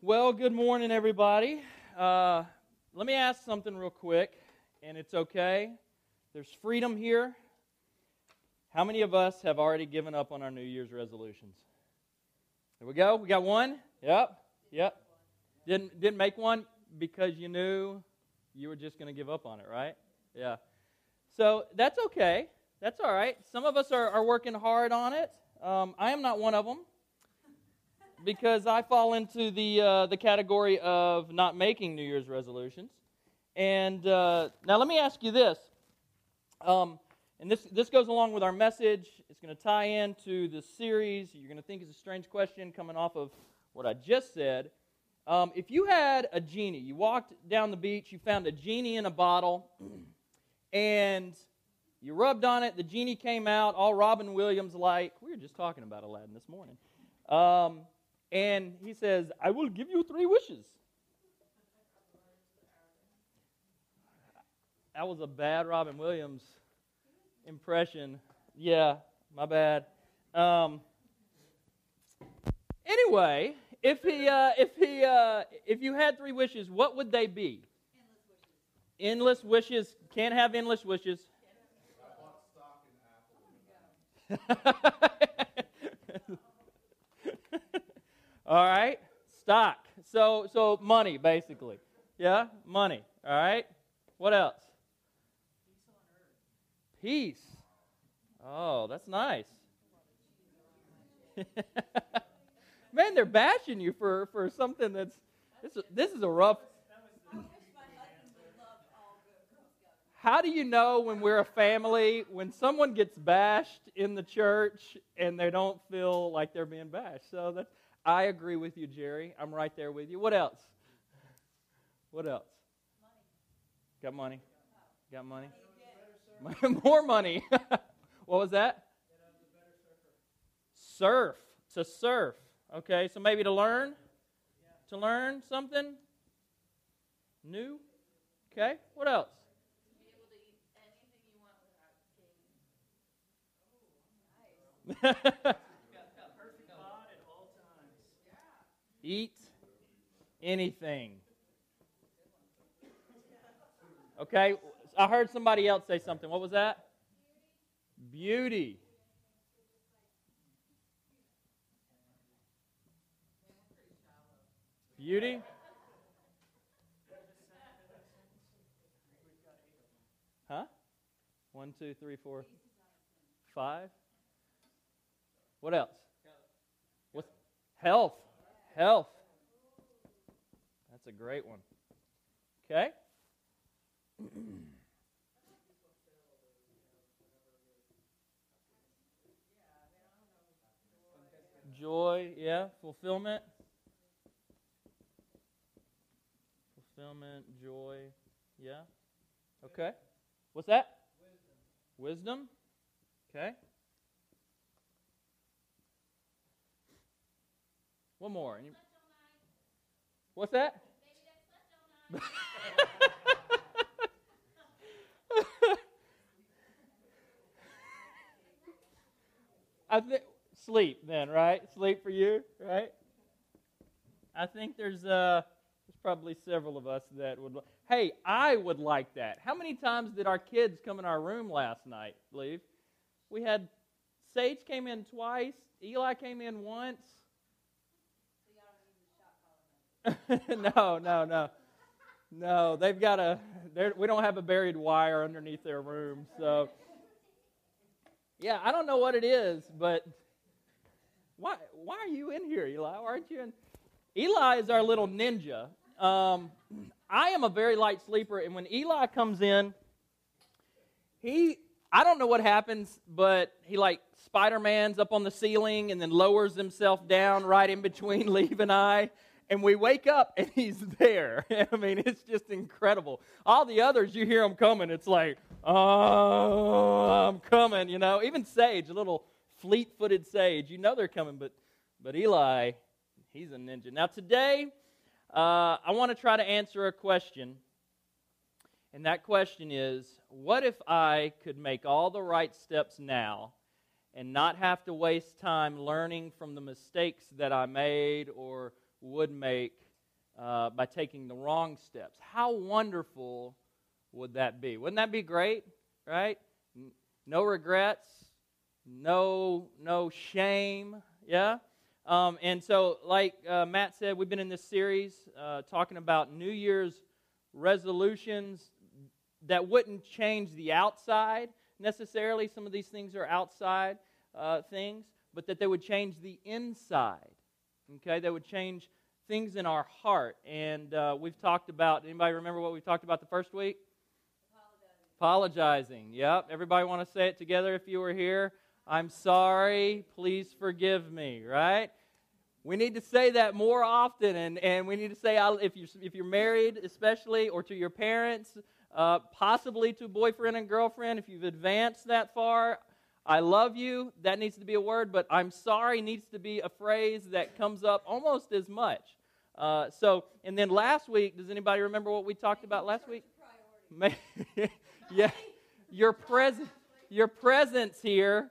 Well, good morning, everybody. Uh, let me ask something real quick, and it's okay. There's freedom here. How many of us have already given up on our New Year's resolutions? There we go. We got one. Yep. Yep. Didn't didn't make one because you knew you were just going to give up on it, right? Yeah. So that's okay. That's all right. Some of us are, are working hard on it. Um, I am not one of them because I fall into the uh, the category of not making New Year's resolutions. And uh, now let me ask you this, um, and this this goes along with our message. It's going to tie into the series. You're going to think it's a strange question coming off of what I just said. Um, if you had a genie, you walked down the beach, you found a genie in a bottle, and you rubbed on it. The genie came out, all Robin Williams like. We were just talking about Aladdin this morning. Um, and he says, I will give you three wishes. That was a bad Robin Williams impression. Yeah, my bad. Um, anyway, if he, uh, if he, uh, if you had three wishes, what would they be? Endless wishes. Endless wishes. Can't have endless wishes. All right? Stock. So so money basically. Yeah? Money. All right? What else? Peace. Oh, that's nice. Man, they're bashing you for, for something that's this, this is a rough How do you know when we're a family when someone gets bashed in the church and they don't feel like they're being bashed? So that's I agree with you, Jerry. I'm right there with you. What else? What else? Money. Got money? Got money? More money. what was that? Surf. To surf. Okay, so maybe to learn? To learn something new? Okay, what else? Eat anything. Okay, I heard somebody else say something. What was that? Beauty. Beauty? Huh? One, two, three, four, five. What else? What's health? Health. That's a great one. Okay? Joy, yeah. Fulfillment. Fulfillment, joy, yeah. Okay. What's that? Wisdom. Wisdom. Okay. One more. What's that? I think sleep then, right? Sleep for you, right? I think there's uh there's probably several of us that would. Hey, I would like that. How many times did our kids come in our room last night? Believe we had Sage came in twice. Eli came in once. no, no, no. No, they've got a. We don't have a buried wire underneath their room, so. Yeah, I don't know what it is, but why? Why are you in here, Eli? Aren't you in? Eli is our little ninja. Um, I am a very light sleeper, and when Eli comes in, he I don't know what happens, but he like Spider Man's up on the ceiling and then lowers himself down right in between Leave and I and we wake up and he's there. I mean, it's just incredible. All the others, you hear them coming, it's like, oh, I'm coming, you know. Even Sage, a little fleet footed Sage, you know they're coming, but, but Eli, he's a ninja. Now, today, uh, I want to try to answer a question. And that question is what if I could make all the right steps now and not have to waste time learning from the mistakes that I made or would make uh, by taking the wrong steps. How wonderful would that be? Wouldn't that be great? Right? No regrets, no no shame. Yeah. Um, and so, like uh, Matt said, we've been in this series uh, talking about New Year's resolutions that wouldn't change the outside necessarily. Some of these things are outside uh, things, but that they would change the inside. Okay, they would change things in our heart. And uh, we've talked about. Anybody remember what we talked about the first week? Apologizing. Yep. Everybody want to say it together if you were here? I'm sorry. Please forgive me, right? We need to say that more often, and, and we need to say, if you're, if you're married, especially, or to your parents, uh, possibly to boyfriend and girlfriend, if you've advanced that far, I love you, that needs to be a word, but I'm sorry needs to be a phrase that comes up almost as much. Uh, so, and then last week, does anybody remember what we talked about last week? yeah, your presence, your presence here,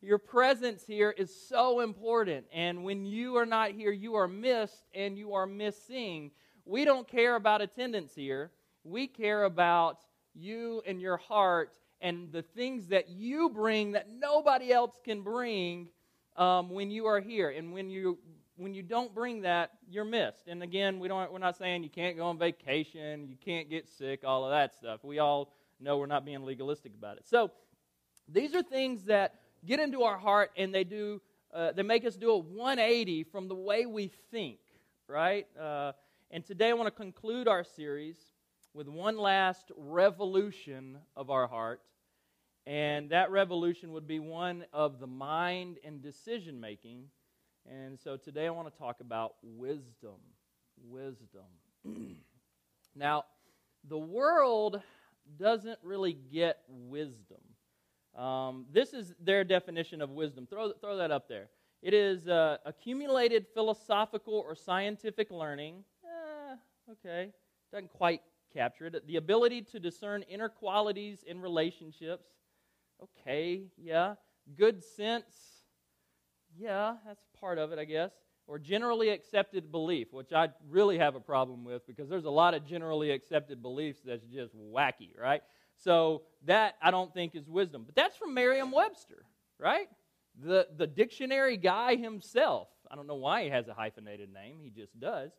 your presence here is so important. And when you are not here, you are missed and you are missing. We don't care about attendance here. We care about you and your heart and the things that you bring that nobody else can bring um, when you are here. And when you when you don't bring that, you're missed. And again, we don't, we're not saying you can't go on vacation, you can't get sick, all of that stuff. We all know we're not being legalistic about it. So these are things that get into our heart and they do uh, they make us do a 180 from the way we think, right? Uh, and today I want to conclude our series with one last revolution of our heart. And that revolution would be one of the mind and decision making and so today I want to talk about wisdom. Wisdom. now, the world doesn't really get wisdom. Um, this is their definition of wisdom. Throw, throw that up there. It is uh, accumulated philosophical or scientific learning. Eh, okay, doesn't quite capture it. The ability to discern inner qualities in relationships. Okay, yeah. Good sense yeah, that's part of it, I guess. Or generally accepted belief, which I really have a problem with because there's a lot of generally accepted beliefs that's just wacky, right? So that I don't think is wisdom. But that's from Merriam Webster, right? The, the dictionary guy himself. I don't know why he has a hyphenated name, he just does.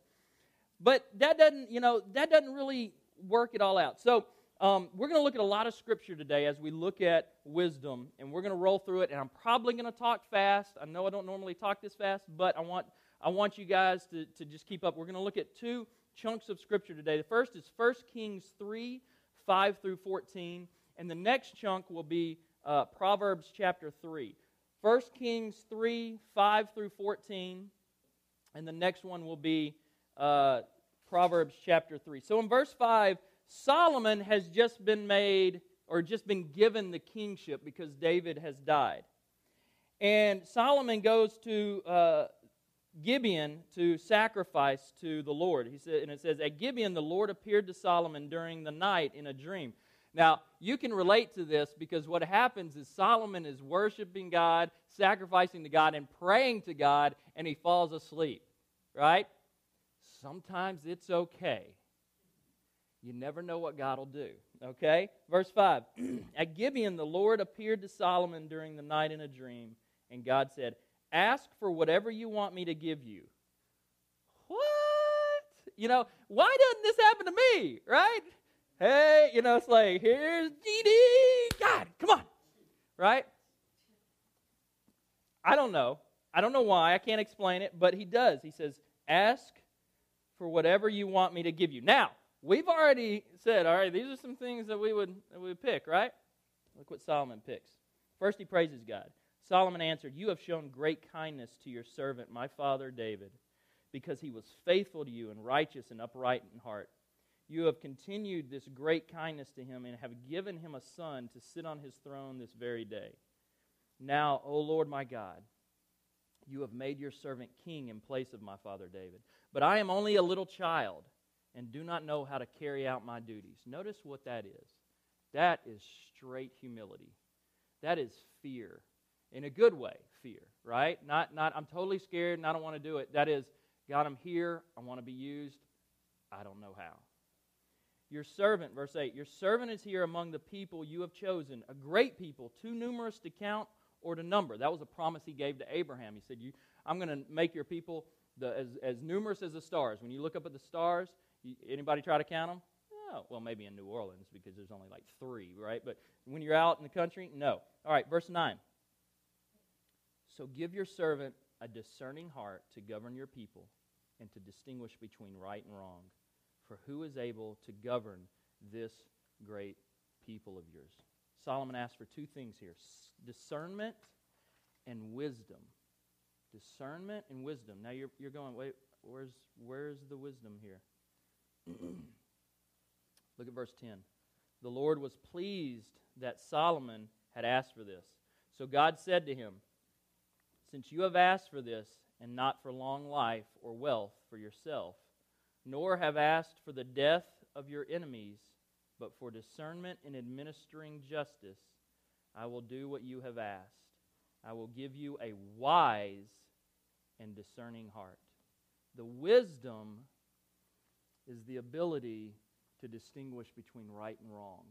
But that doesn't, you know, that doesn't really work it all out. So um, we're going to look at a lot of scripture today as we look at wisdom, and we're going to roll through it. And I'm probably going to talk fast. I know I don't normally talk this fast, but I want I want you guys to, to just keep up. We're going to look at two chunks of scripture today. The first is 1 Kings 3, 5 through 14, and the next chunk will be uh, Proverbs chapter 3. 1 Kings 3, 5 through 14, and the next one will be uh, Proverbs chapter 3. So in verse 5, Solomon has just been made or just been given the kingship because David has died. And Solomon goes to uh, Gibeon to sacrifice to the Lord. He said, and it says, At Gibeon, the Lord appeared to Solomon during the night in a dream. Now, you can relate to this because what happens is Solomon is worshiping God, sacrificing to God, and praying to God, and he falls asleep, right? Sometimes it's okay you never know what God will do. Okay? Verse 5 At Gibeon, the Lord appeared to Solomon during the night in a dream, and God said, Ask for whatever you want me to give you. What? You know, why doesn't this happen to me? Right? Hey, you know, it's like, here's GD. God, come on. Right? I don't know. I don't know why. I can't explain it, but he does. He says, Ask for whatever you want me to give you. Now, We've already said, all right, these are some things that we would, that we would pick, right? Look what Solomon picks. First, he praises God. Solomon answered, You have shown great kindness to your servant, my father David, because he was faithful to you and righteous and upright in heart. You have continued this great kindness to him and have given him a son to sit on his throne this very day. Now, O Lord my God, you have made your servant king in place of my father David. But I am only a little child and do not know how to carry out my duties. Notice what that is. That is straight humility. That is fear. In a good way, fear, right? Not, not I'm totally scared and I don't want to do it. That is, God, I'm here. I want to be used. I don't know how. Your servant, verse 8, your servant is here among the people you have chosen, a great people, too numerous to count or to number. That was a promise he gave to Abraham. He said, you, I'm going to make your people the, as, as numerous as the stars. When you look up at the stars, you, anybody try to count them? No. Oh, well, maybe in New Orleans because there's only like three, right? But when you're out in the country, no. All right, verse 9. So give your servant a discerning heart to govern your people and to distinguish between right and wrong. For who is able to govern this great people of yours? Solomon asked for two things here discernment and wisdom. Discernment and wisdom. Now you're, you're going, wait, where's, where's the wisdom here? Look at verse 10. The Lord was pleased that Solomon had asked for this. So God said to him, Since you have asked for this, and not for long life or wealth for yourself, nor have asked for the death of your enemies, but for discernment in administering justice, I will do what you have asked. I will give you a wise and discerning heart. The wisdom is the ability to distinguish between right and wrong.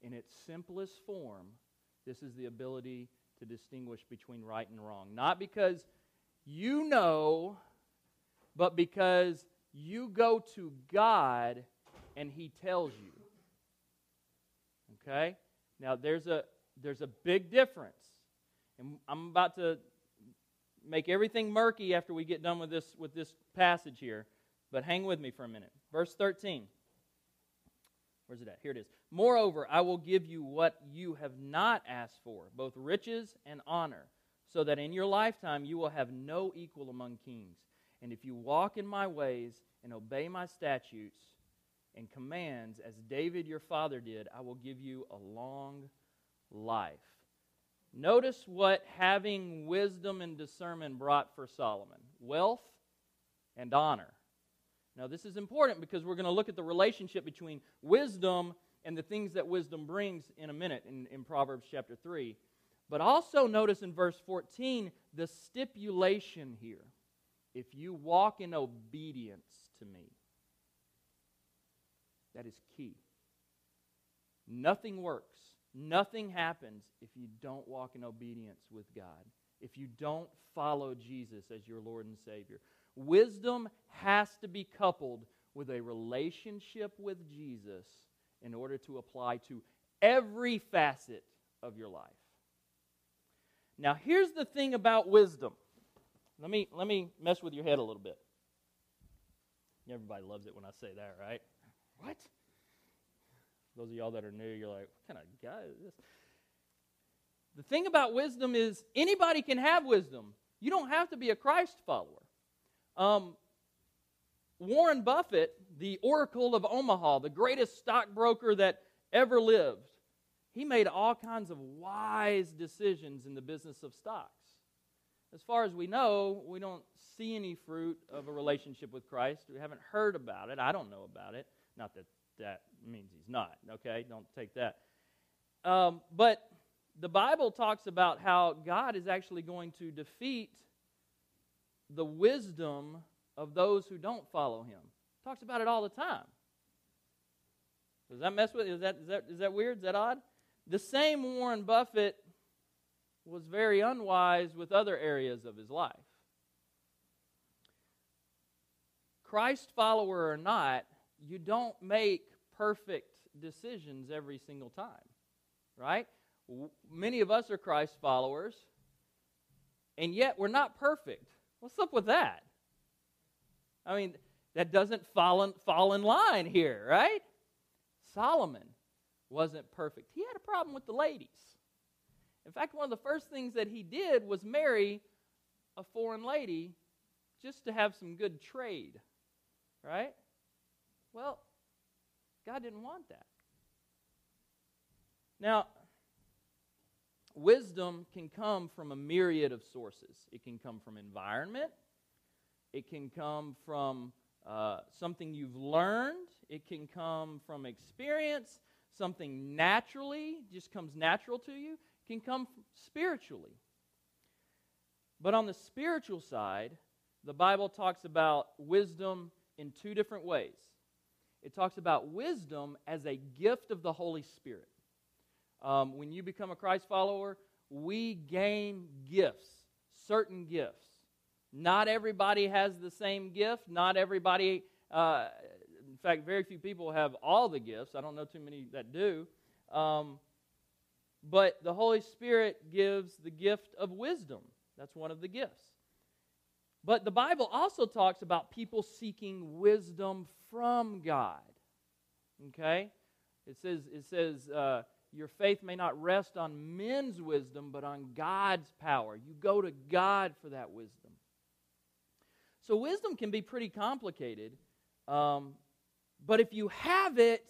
In its simplest form, this is the ability to distinguish between right and wrong. Not because you know, but because you go to God and He tells you. Okay? Now there's a there's a big difference. And I'm about to make everything murky after we get done with this with this passage here. But hang with me for a minute. Verse 13. Where's it at? Here it is. Moreover, I will give you what you have not asked for, both riches and honor, so that in your lifetime you will have no equal among kings. And if you walk in my ways and obey my statutes and commands, as David your father did, I will give you a long life. Notice what having wisdom and discernment brought for Solomon wealth and honor. Now, this is important because we're going to look at the relationship between wisdom and the things that wisdom brings in a minute in, in Proverbs chapter 3. But also notice in verse 14 the stipulation here. If you walk in obedience to me, that is key. Nothing works, nothing happens if you don't walk in obedience with God, if you don't follow Jesus as your Lord and Savior. Wisdom has to be coupled with a relationship with Jesus in order to apply to every facet of your life. Now, here's the thing about wisdom. Let me, let me mess with your head a little bit. Everybody loves it when I say that, right? What? Those of y'all that are new, you're like, what kind of guy is this? The thing about wisdom is anybody can have wisdom. You don't have to be a Christ follower. Um, Warren Buffett, the Oracle of Omaha, the greatest stockbroker that ever lived, he made all kinds of wise decisions in the business of stocks. As far as we know, we don't see any fruit of a relationship with Christ. We haven't heard about it. I don't know about it. Not that that means he's not, okay? Don't take that. Um, but the Bible talks about how God is actually going to defeat the wisdom of those who don't follow him. Talks about it all the time. Does that mess with? Is that, is that, is that weird? Is that odd? The same Warren Buffett was very unwise with other areas of his life. Christ follower or not, you don't make perfect decisions every single time, right? Many of us are Christ followers, and yet we're not perfect. What's up with that? I mean, that doesn't fall in, fall in line here, right? Solomon wasn't perfect. He had a problem with the ladies. In fact, one of the first things that he did was marry a foreign lady just to have some good trade, right? Well, God didn't want that. Now, wisdom can come from a myriad of sources. It can come from environment, it can come from uh, something you've learned, it can come from experience, something naturally just comes natural to you, it can come spiritually. But on the spiritual side, the Bible talks about wisdom in two different ways. It talks about wisdom as a gift of the Holy Spirit. Um, when you become a Christ follower, we gain gifts, certain gifts. Not everybody has the same gift. Not everybody, uh, in fact, very few people have all the gifts. I don't know too many that do. Um, but the Holy Spirit gives the gift of wisdom. That's one of the gifts. But the Bible also talks about people seeking wisdom from God. Okay? It says, it says uh, your faith may not rest on men's wisdom, but on God's power. You go to God for that wisdom. So, wisdom can be pretty complicated. Um, but if you have it,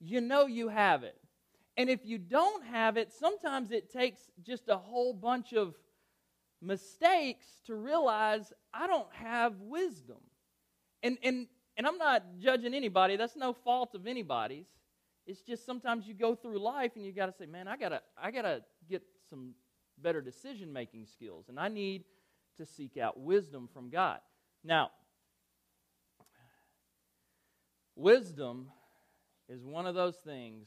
you know you have it. And if you don't have it, sometimes it takes just a whole bunch of mistakes to realize I don't have wisdom. And, and, and I'm not judging anybody, that's no fault of anybody's. It's just sometimes you go through life and you got to say, man, I got to I got to get some better decision making skills and I need to seek out wisdom from God. Now, wisdom is one of those things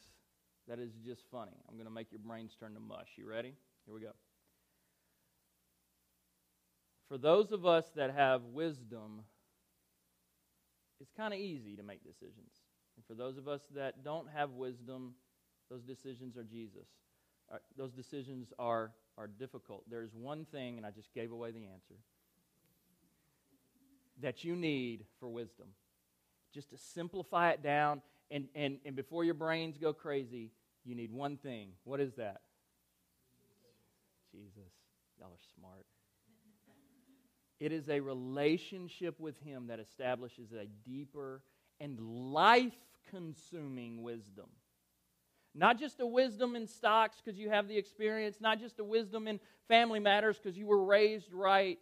that is just funny. I'm going to make your brains turn to mush. You ready? Here we go. For those of us that have wisdom, it's kind of easy to make decisions. And for those of us that don't have wisdom, those decisions are Jesus. Uh, those decisions are, are difficult. There's one thing, and I just gave away the answer, that you need for wisdom. Just to simplify it down, and, and, and before your brains go crazy, you need one thing. What is that? Jesus. Y'all are smart. It is a relationship with Him that establishes a deeper and life consuming wisdom. Not just a wisdom in stocks because you have the experience, not just a wisdom in family matters because you were raised right,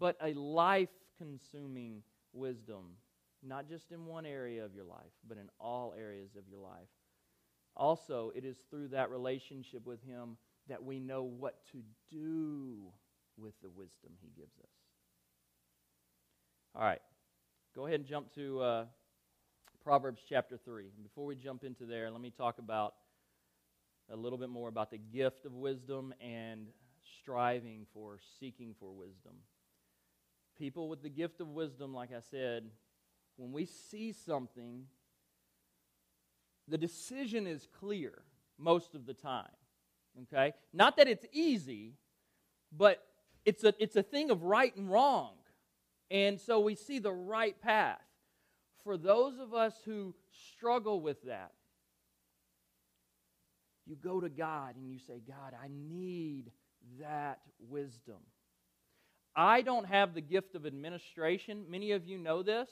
but a life consuming wisdom. Not just in one area of your life, but in all areas of your life. Also, it is through that relationship with Him that we know what to do with the wisdom He gives us. All right, go ahead and jump to uh, Proverbs chapter 3. And before we jump into there, let me talk about a little bit more about the gift of wisdom and striving for, seeking for wisdom. People with the gift of wisdom, like I said, when we see something, the decision is clear most of the time. Okay? Not that it's easy, but it's a, it's a thing of right and wrong. And so we see the right path. For those of us who struggle with that, you go to God and you say, God, I need that wisdom. I don't have the gift of administration. Many of you know this.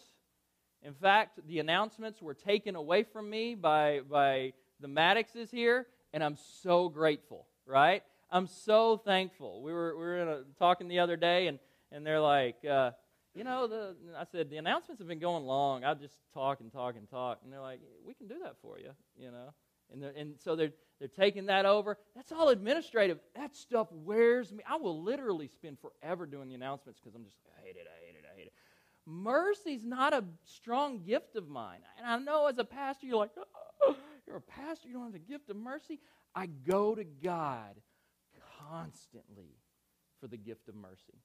In fact, the announcements were taken away from me by, by the Maddoxes here, and I'm so grateful, right? I'm so thankful. We were, we were a, talking the other day, and, and they're like, uh, you know, the, I said, the announcements have been going long. I just talk and talk and talk. And they're like, we can do that for you, you know. And, and so they're, they're taking that over. That's all administrative. That stuff wears me. I will literally spend forever doing the announcements because I'm just, like, I hate it, I hate it, I hate it. Mercy's not a strong gift of mine. And I know as a pastor, you're like, oh, you're a pastor, you don't have the gift of mercy. I go to God constantly for the gift of mercy.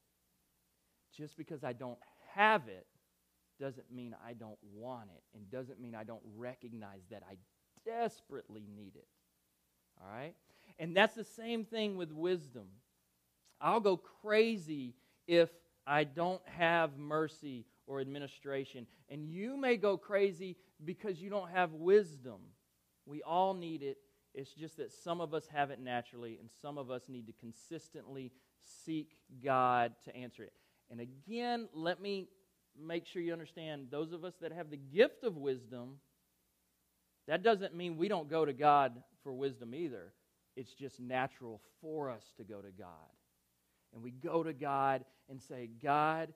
Just because I don't have it doesn't mean I don't want it and doesn't mean I don't recognize that I desperately need it. All right? And that's the same thing with wisdom. I'll go crazy if I don't have mercy or administration. And you may go crazy because you don't have wisdom. We all need it. It's just that some of us have it naturally, and some of us need to consistently seek God to answer it. And again, let me make sure you understand those of us that have the gift of wisdom, that doesn't mean we don't go to God for wisdom either. It's just natural for us to go to God. And we go to God and say, God,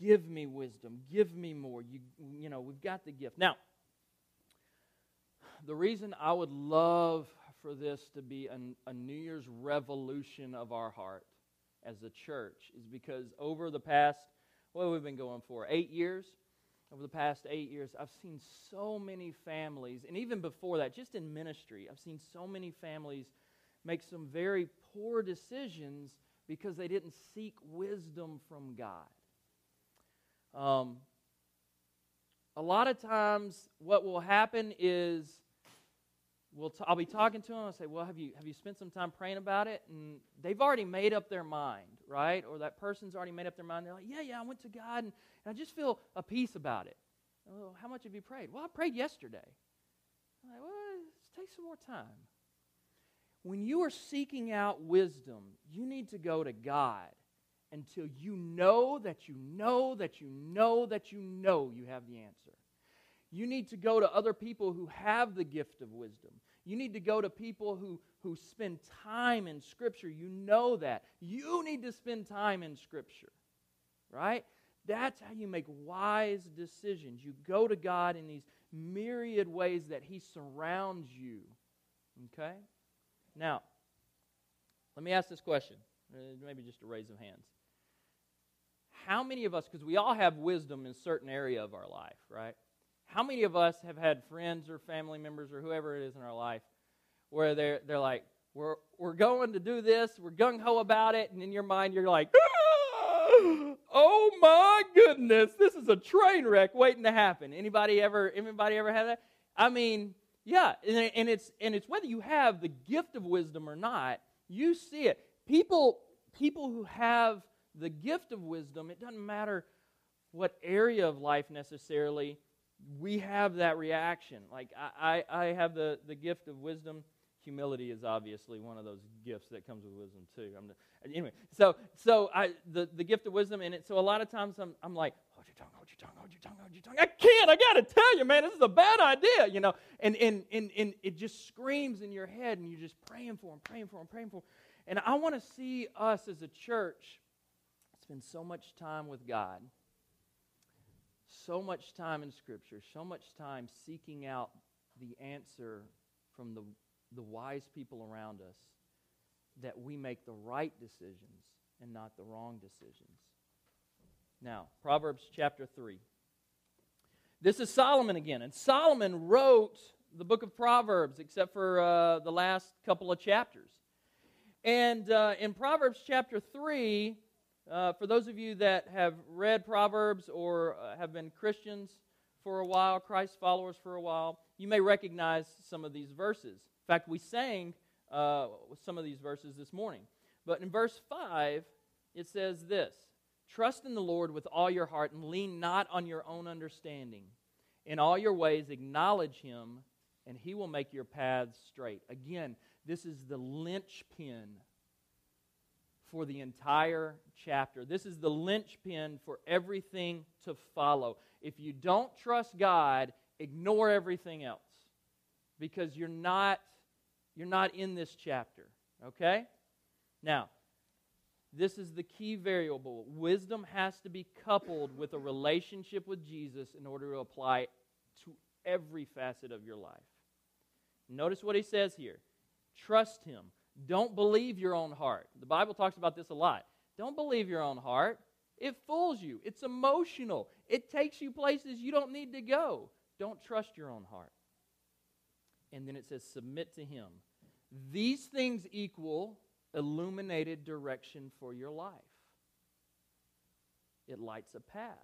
give me wisdom, give me more. You, you know, we've got the gift. Now, the reason I would love for this to be an, a New Year's revolution of our heart as a church is because over the past, what have we been going for? Eight years? over the past eight years, I've seen so many families, and even before that, just in ministry, I've seen so many families make some very poor decisions because they didn't seek wisdom from God. Um, a lot of times, what will happen is we'll t- I'll be talking to them. I'll say, "Well, have you have you spent some time praying about it?" And they've already made up their mind, right? Or that person's already made up their mind. They're like, "Yeah, yeah, I went to God, and, and I just feel a peace about it." Well, how much have you prayed? Well, I prayed yesterday. I'm like, well, take some more time. When you are seeking out wisdom, you need to go to God until you know that you know that you know that you know you have the answer. You need to go to other people who have the gift of wisdom. You need to go to people who, who spend time in Scripture. You know that. You need to spend time in Scripture, right? That's how you make wise decisions. You go to God in these myriad ways that He surrounds you. Okay? Now, let me ask this question. Uh, maybe just a raise of hands. How many of us, because we all have wisdom in certain area of our life, right? How many of us have had friends or family members or whoever it is in our life where they're, they're like, we're, we're going to do this, we're gung ho about it, and in your mind you're like, ah, oh my goodness, this is a train wreck waiting to happen. Anybody ever, anybody ever had that? I mean, yeah, and, and it's and it's whether you have the gift of wisdom or not, you see it. People, people who have the gift of wisdom, it doesn't matter what area of life necessarily, we have that reaction. Like I, I, have the, the gift of wisdom. Humility is obviously one of those gifts that comes with wisdom too. I'm the, anyway, so so I the, the gift of wisdom in it. So a lot of times I'm I'm like, hold your tongue, hold your tongue, hold your tongue, hold your tongue. I can't. I gotta tell you, man, this is a bad idea, you know. And and and and it just screams in your head, and you're just praying for him, praying for him, praying for him. And I want to see us as a church spend so much time with God so much time in Scripture, so much time seeking out the answer from the, the wise people around us that we make the right decisions and not the wrong decisions. Now, Proverbs chapter 3. This is Solomon again. And Solomon wrote the book of Proverbs, except for uh, the last couple of chapters. And uh, in Proverbs chapter 3, uh, for those of you that have read Proverbs or uh, have been Christians for a while, Christ followers for a while, you may recognize some of these verses. In fact, we sang uh, some of these verses this morning. But in verse 5, it says this Trust in the Lord with all your heart and lean not on your own understanding. In all your ways, acknowledge him, and he will make your paths straight. Again, this is the linchpin for the entire chapter. This is the linchpin for everything to follow. If you don't trust God, ignore everything else because you're not you're not in this chapter, okay? Now, this is the key variable. Wisdom has to be coupled with a relationship with Jesus in order to apply to every facet of your life. Notice what he says here. Trust him. Don't believe your own heart. The Bible talks about this a lot. Don't believe your own heart. It fools you. It's emotional. It takes you places you don't need to go. Don't trust your own heart. And then it says, submit to Him. These things equal illuminated direction for your life. It lights a path,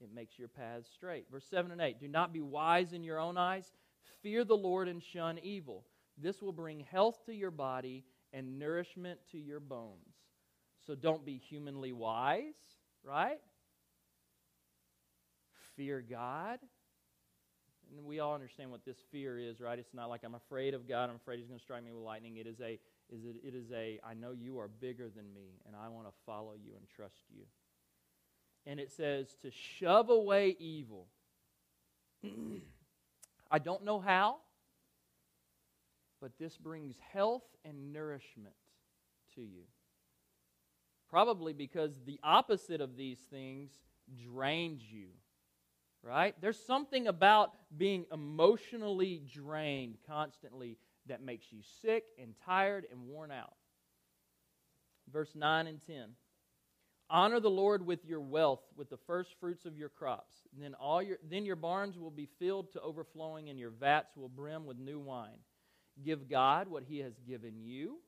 it makes your path straight. Verse 7 and 8 Do not be wise in your own eyes, fear the Lord and shun evil. This will bring health to your body and nourishment to your bones. So don't be humanly wise, right? Fear God. And we all understand what this fear is, right? It's not like I'm afraid of God, I'm afraid he's going to strike me with lightning. It is a is it, it is a I know you are bigger than me and I want to follow you and trust you. And it says to shove away evil. I don't know how but this brings health and nourishment to you. Probably because the opposite of these things drains you, right? There's something about being emotionally drained constantly that makes you sick and tired and worn out. Verse 9 and 10. Honor the Lord with your wealth, with the first fruits of your crops. Then all your then your barns will be filled to overflowing, and your vats will brim with new wine. Give God what He has given you.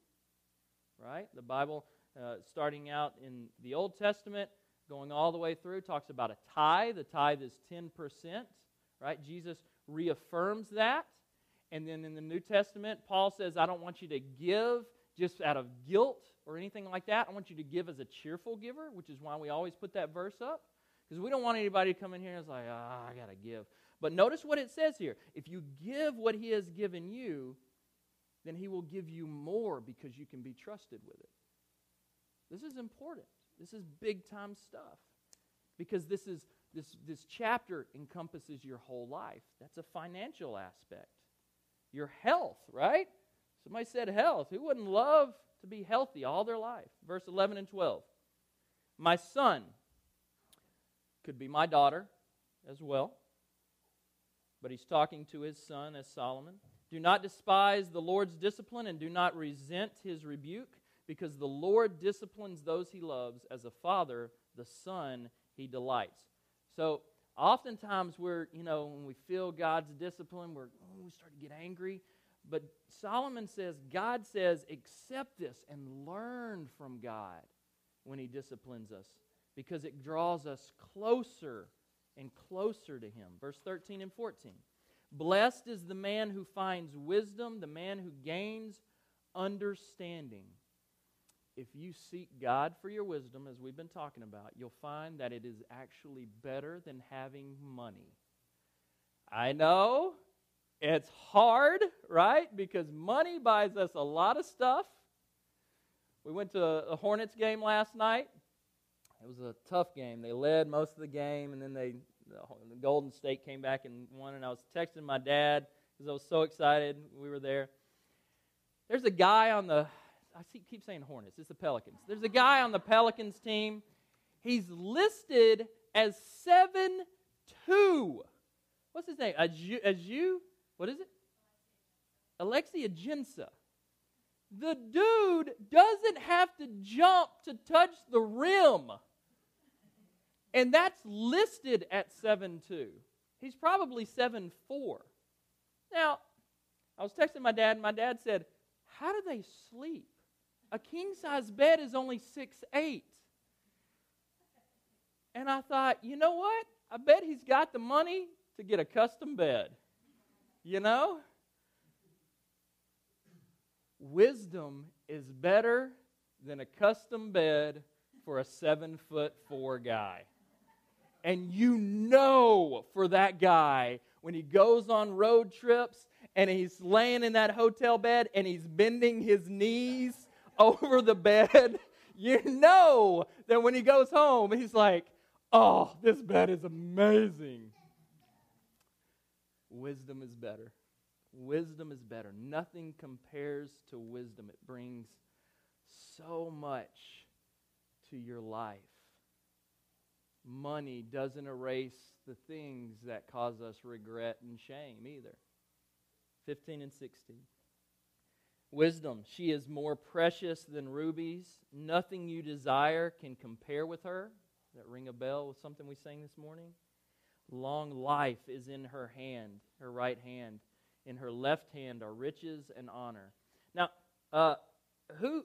Right? The Bible, uh, starting out in the Old Testament, going all the way through, talks about a tithe. The tithe is ten percent. Right? Jesus reaffirms that. And then in the New Testament, Paul says, "I don't want you to give just out of guilt or anything like that. I want you to give as a cheerful giver, which is why we always put that verse up. Because we don't want anybody to come in here and it's like, ah, oh, I got to give. But notice what it says here. If you give what he has given you, then he will give you more because you can be trusted with it. This is important. This is big time stuff. Because this is this this chapter encompasses your whole life. That's a financial aspect. Your health, right? Somebody said health. Who wouldn't love to be healthy all their life? Verse 11 and 12. My son could be my daughter as well, but he's talking to his son as Solomon. Do not despise the Lord's discipline and do not resent his rebuke, because the Lord disciplines those he loves as a father, the son he delights. So, oftentimes we're, you know, when we feel God's discipline, we're, oh, we start to get angry. But Solomon says, God says, accept this and learn from God when he disciplines us because it draws us closer and closer to him. Verse 13 and 14. Blessed is the man who finds wisdom, the man who gains understanding. If you seek God for your wisdom, as we've been talking about, you'll find that it is actually better than having money. I know it's hard, right? Because money buys us a lot of stuff. We went to a Hornets game last night. It was a tough game. They led most of the game, and then they the Golden State came back and won. And I was texting my dad because I was so excited. We were there. There's a guy on the I keep saying Hornets. It's the Pelicans. There's a guy on the Pelicans team. He's listed as seven two. What's his name? You, what is it? Alexi Ajinça. The dude doesn't have to jump to touch the rim. And that's listed at 7'2. He's probably 7'4. Now, I was texting my dad, and my dad said, How do they sleep? A king size bed is only 6'8. And I thought, you know what? I bet he's got the money to get a custom bed. You know? Wisdom is better than a custom bed for a seven foot four guy. And you know for that guy when he goes on road trips and he's laying in that hotel bed and he's bending his knees over the bed, you know that when he goes home, he's like, oh, this bed is amazing. Wisdom is better. Wisdom is better. Nothing compares to wisdom. It brings so much to your life. Money doesn't erase the things that cause us regret and shame either. 15 and 16. Wisdom, she is more precious than rubies. Nothing you desire can compare with her. That ring a bell with something we sang this morning? Long life is in her hand, her right hand. In her left hand are riches and honor. Now, uh, who,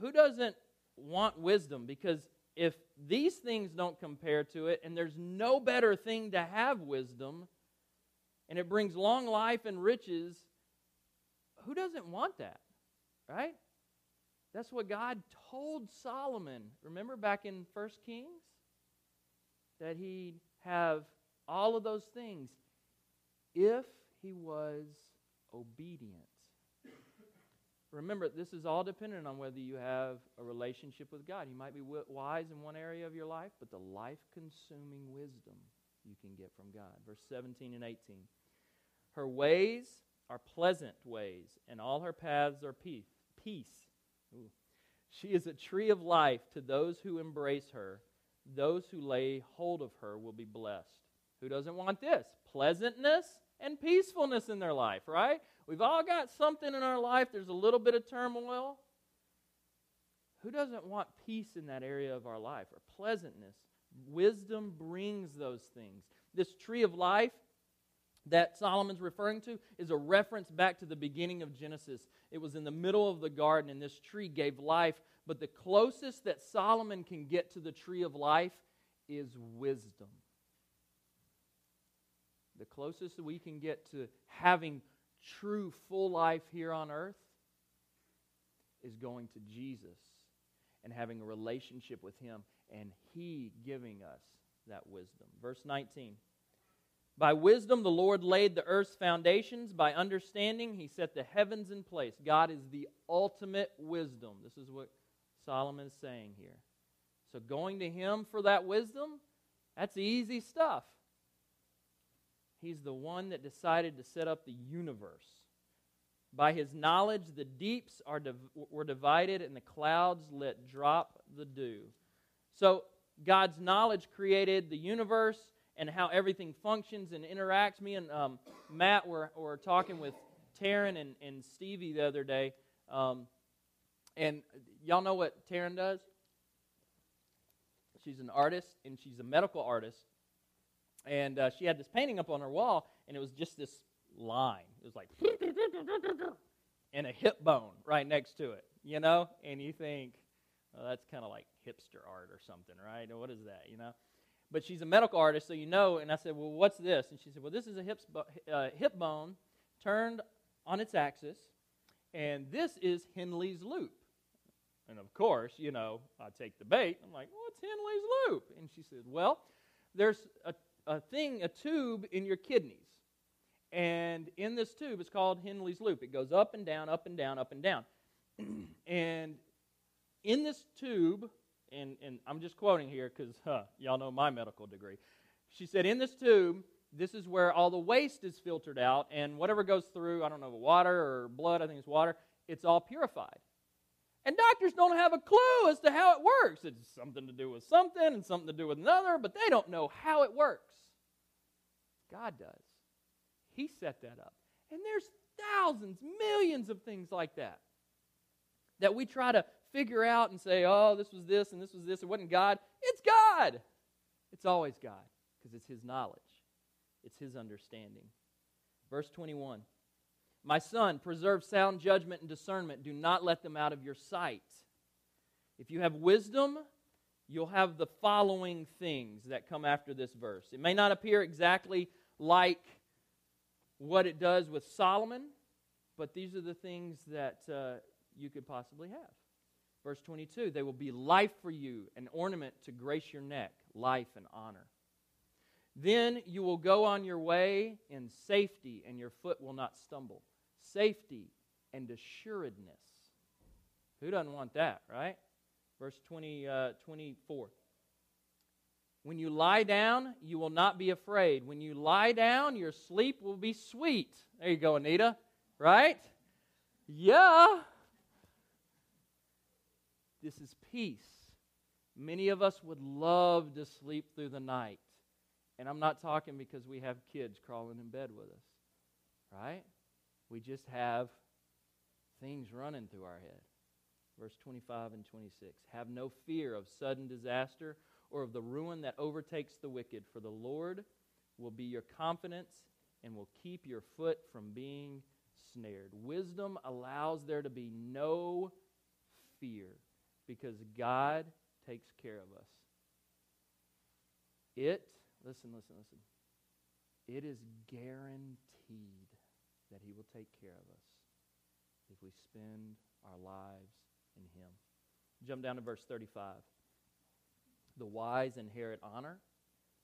who doesn't want wisdom? Because if these things don't compare to it, and there's no better thing to have wisdom, and it brings long life and riches, who doesn't want that? Right? That's what God told Solomon. Remember back in First Kings? That he'd have all of those things if he was obedient. Remember, this is all dependent on whether you have a relationship with God. You might be wise in one area of your life, but the life consuming wisdom you can get from God. Verse 17 and 18. Her ways are pleasant ways, and all her paths are peace. Peace. Ooh. She is a tree of life to those who embrace her. Those who lay hold of her will be blessed. Who doesn't want this? Pleasantness and peacefulness in their life, right? We've all got something in our life, there's a little bit of turmoil. Who doesn't want peace in that area of our life or pleasantness? Wisdom brings those things. This tree of life that Solomon's referring to is a reference back to the beginning of Genesis. It was in the middle of the garden, and this tree gave life. But the closest that Solomon can get to the tree of life is wisdom. The closest that we can get to having true full life here on earth is going to Jesus and having a relationship with Him and He giving us that wisdom. Verse 19. By wisdom, the Lord laid the earth's foundations. By understanding, he set the heavens in place. God is the ultimate wisdom. This is what Solomon is saying here. So, going to him for that wisdom, that's easy stuff. He's the one that decided to set up the universe. By his knowledge, the deeps are div- were divided, and the clouds let drop the dew. So, God's knowledge created the universe and how everything functions and interacts. Me and um, Matt were, were talking with Taryn and, and Stevie the other day. Um, and y'all know what Taryn does? She's an artist, and she's a medical artist. And uh, she had this painting up on her wall, and it was just this line. It was like, and a hip bone right next to it, you know? And you think, well, that's kind of like hipster art or something, right? What is that, you know? but she's a medical artist, so you know. And I said, Well, what's this? And she said, Well, this is a hip, uh, hip bone turned on its axis, and this is Henle's loop. And of course, you know, I take the bait. I'm like, What's Henle's loop? And she said, Well, there's a, a thing, a tube in your kidneys. And in this tube, it's called Henle's loop. It goes up and down, up and down, up and down. and in this tube and, and I'm just quoting here because huh, y'all know my medical degree. She said, In this tube, this is where all the waste is filtered out, and whatever goes through, I don't know, water or blood, I think it's water, it's all purified. And doctors don't have a clue as to how it works. It's something to do with something and something to do with another, but they don't know how it works. God does. He set that up. And there's thousands, millions of things like that that we try to figure out and say, oh, this was this and this was this. It wasn't God. It's God. It's always God because it's His knowledge, it's His understanding. Verse 21 My son, preserve sound judgment and discernment. Do not let them out of your sight. If you have wisdom, you'll have the following things that come after this verse. It may not appear exactly like what it does with Solomon, but these are the things that uh, you could possibly have. Verse 22 They will be life for you, an ornament to grace your neck, life and honor. Then you will go on your way in safety, and your foot will not stumble. Safety and assuredness. Who doesn't want that, right? Verse 20, uh, 24. When you lie down, you will not be afraid. When you lie down, your sleep will be sweet. There you go, Anita. Right? Yeah. This is peace. Many of us would love to sleep through the night. And I'm not talking because we have kids crawling in bed with us, right? We just have things running through our head. Verse 25 and 26. Have no fear of sudden disaster or of the ruin that overtakes the wicked, for the Lord will be your confidence and will keep your foot from being snared. Wisdom allows there to be no fear because God takes care of us. It, listen, listen, listen. It is guaranteed that He will take care of us if we spend our lives in Him. Jump down to verse 35. The wise inherit honor,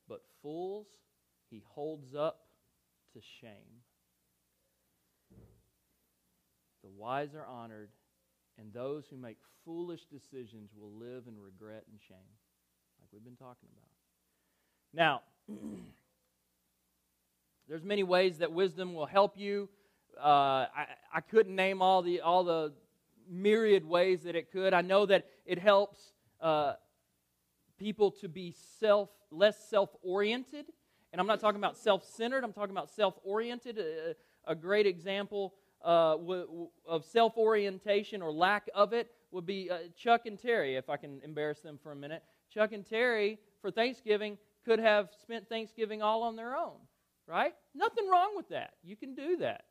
but fools He holds up to shame. The wise are honored, and those who make foolish decisions will live in regret and shame, like we've been talking about. Now, there's many ways that wisdom will help you. Uh, I, I couldn't name all the all the myriad ways that it could. I know that it helps uh, people to be self less self oriented, and I'm not talking about self centered. I'm talking about self oriented. A, a, great example uh, w- w- of self orientation or lack of it would be uh, Chuck and Terry, if I can embarrass them for a minute. Chuck and Terry, for Thanksgiving, could have spent Thanksgiving all on their own, right? Nothing wrong with that. You can do that.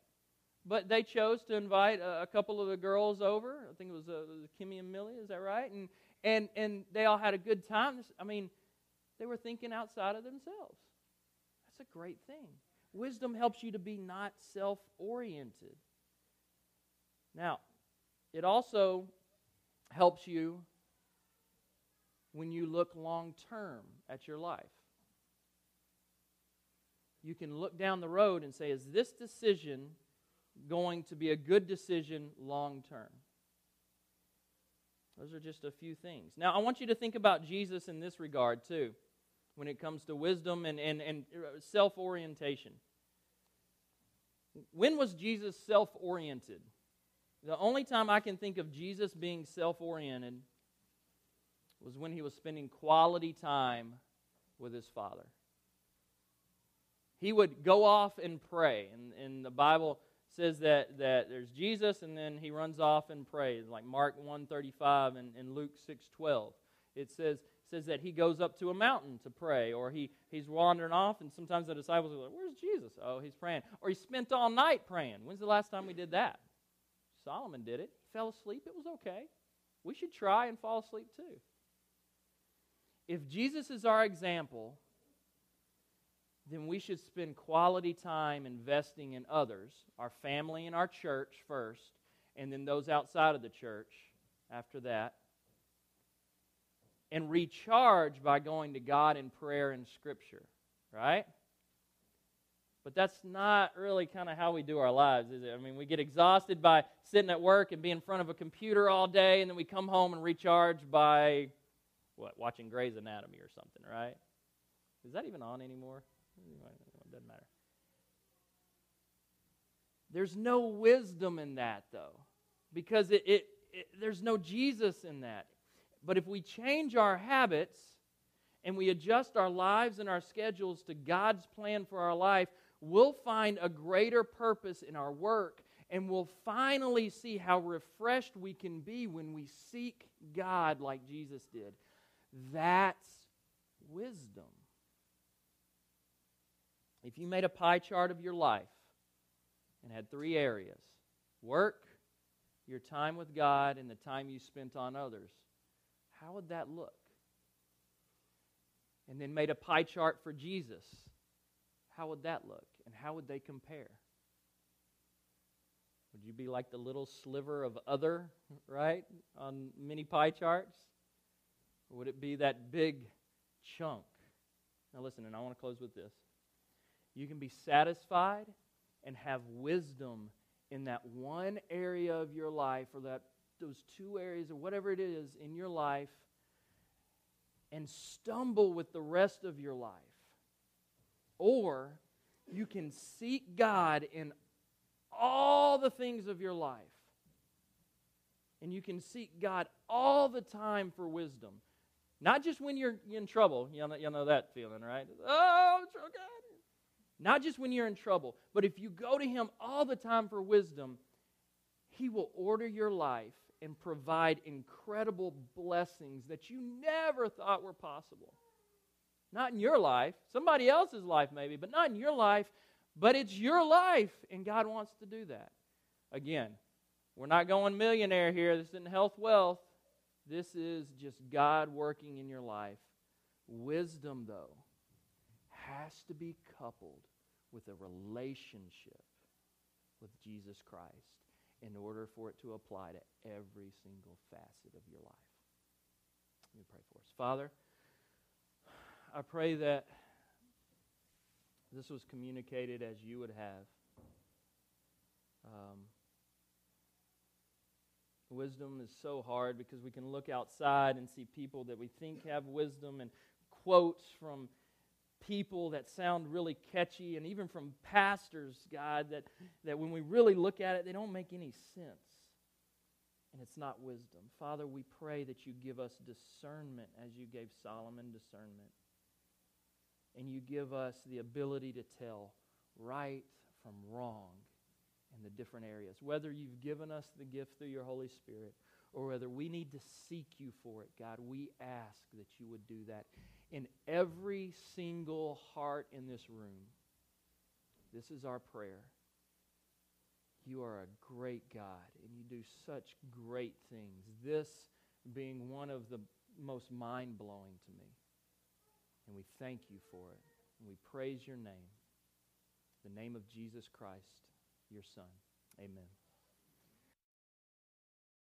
But they chose to invite a, a couple of the girls over. I think it was, uh, it was Kimmy and Millie, is that right? And, and, and they all had a good time. I mean, they were thinking outside of themselves. That's a great thing. Wisdom helps you to be not self oriented. Now, it also helps you when you look long term at your life. You can look down the road and say, is this decision going to be a good decision long term? Those are just a few things. Now, I want you to think about Jesus in this regard, too, when it comes to wisdom and, and, and self orientation. When was Jesus self oriented? The only time I can think of Jesus being self oriented was when he was spending quality time with his Father. He would go off and pray, and, and the Bible says that, that there's Jesus and then he runs off and prays, like Mark 135 and, and Luke 612. It says, says that he goes up to a mountain to pray, or he, he's wandering off, and sometimes the disciples are like, Where's Jesus? Oh, he's praying. Or he spent all night praying. When's the last time we did that? Solomon did it. He fell asleep. It was okay. We should try and fall asleep too. If Jesus is our example, then we should spend quality time investing in others, our family and our church first, and then those outside of the church after that. And recharge by going to God in prayer and Scripture, right? But that's not really kind of how we do our lives, is it? I mean, we get exhausted by sitting at work and being in front of a computer all day, and then we come home and recharge by, what, watching Grey's Anatomy or something, right? Is that even on anymore? It doesn't matter. There's no wisdom in that, though, because it, it, it, there's no Jesus in that. But if we change our habits and we adjust our lives and our schedules to God's plan for our life, we'll find a greater purpose in our work and we'll finally see how refreshed we can be when we seek God like Jesus did. That's wisdom. If you made a pie chart of your life and had three areas work, your time with God, and the time you spent on others, how would that look? And then made a pie chart for Jesus, how would that look? And how would they compare? Would you be like the little sliver of other, right, on many pie charts? Or would it be that big chunk? Now, listen, and I want to close with this. You can be satisfied and have wisdom in that one area of your life or that those two areas or whatever it is in your life and stumble with the rest of your life. Or you can seek God in all the things of your life. And you can seek God all the time for wisdom. Not just when you're in trouble. You know, you know that feeling, right? Oh, God. Not just when you're in trouble, but if you go to Him all the time for wisdom, He will order your life and provide incredible blessings that you never thought were possible. Not in your life, somebody else's life maybe, but not in your life, but it's your life, and God wants to do that. Again, we're not going millionaire here. This isn't health wealth. This is just God working in your life. Wisdom, though, has to be coupled with a relationship with Jesus Christ in order for it to apply to every single facet of your life. Let me pray for us. Father, I pray that this was communicated as you would have. Um, wisdom is so hard because we can look outside and see people that we think have wisdom and quotes from people that sound really catchy and even from pastors, God, that, that when we really look at it, they don't make any sense. And it's not wisdom. Father, we pray that you give us discernment as you gave Solomon discernment. And you give us the ability to tell right from wrong in the different areas. Whether you've given us the gift through your Holy Spirit or whether we need to seek you for it, God, we ask that you would do that in every single heart in this room. This is our prayer. You are a great God, and you do such great things. This being one of the most mind blowing to me. And we thank you for it. And we praise your name, the name of Jesus Christ, your Son. Amen.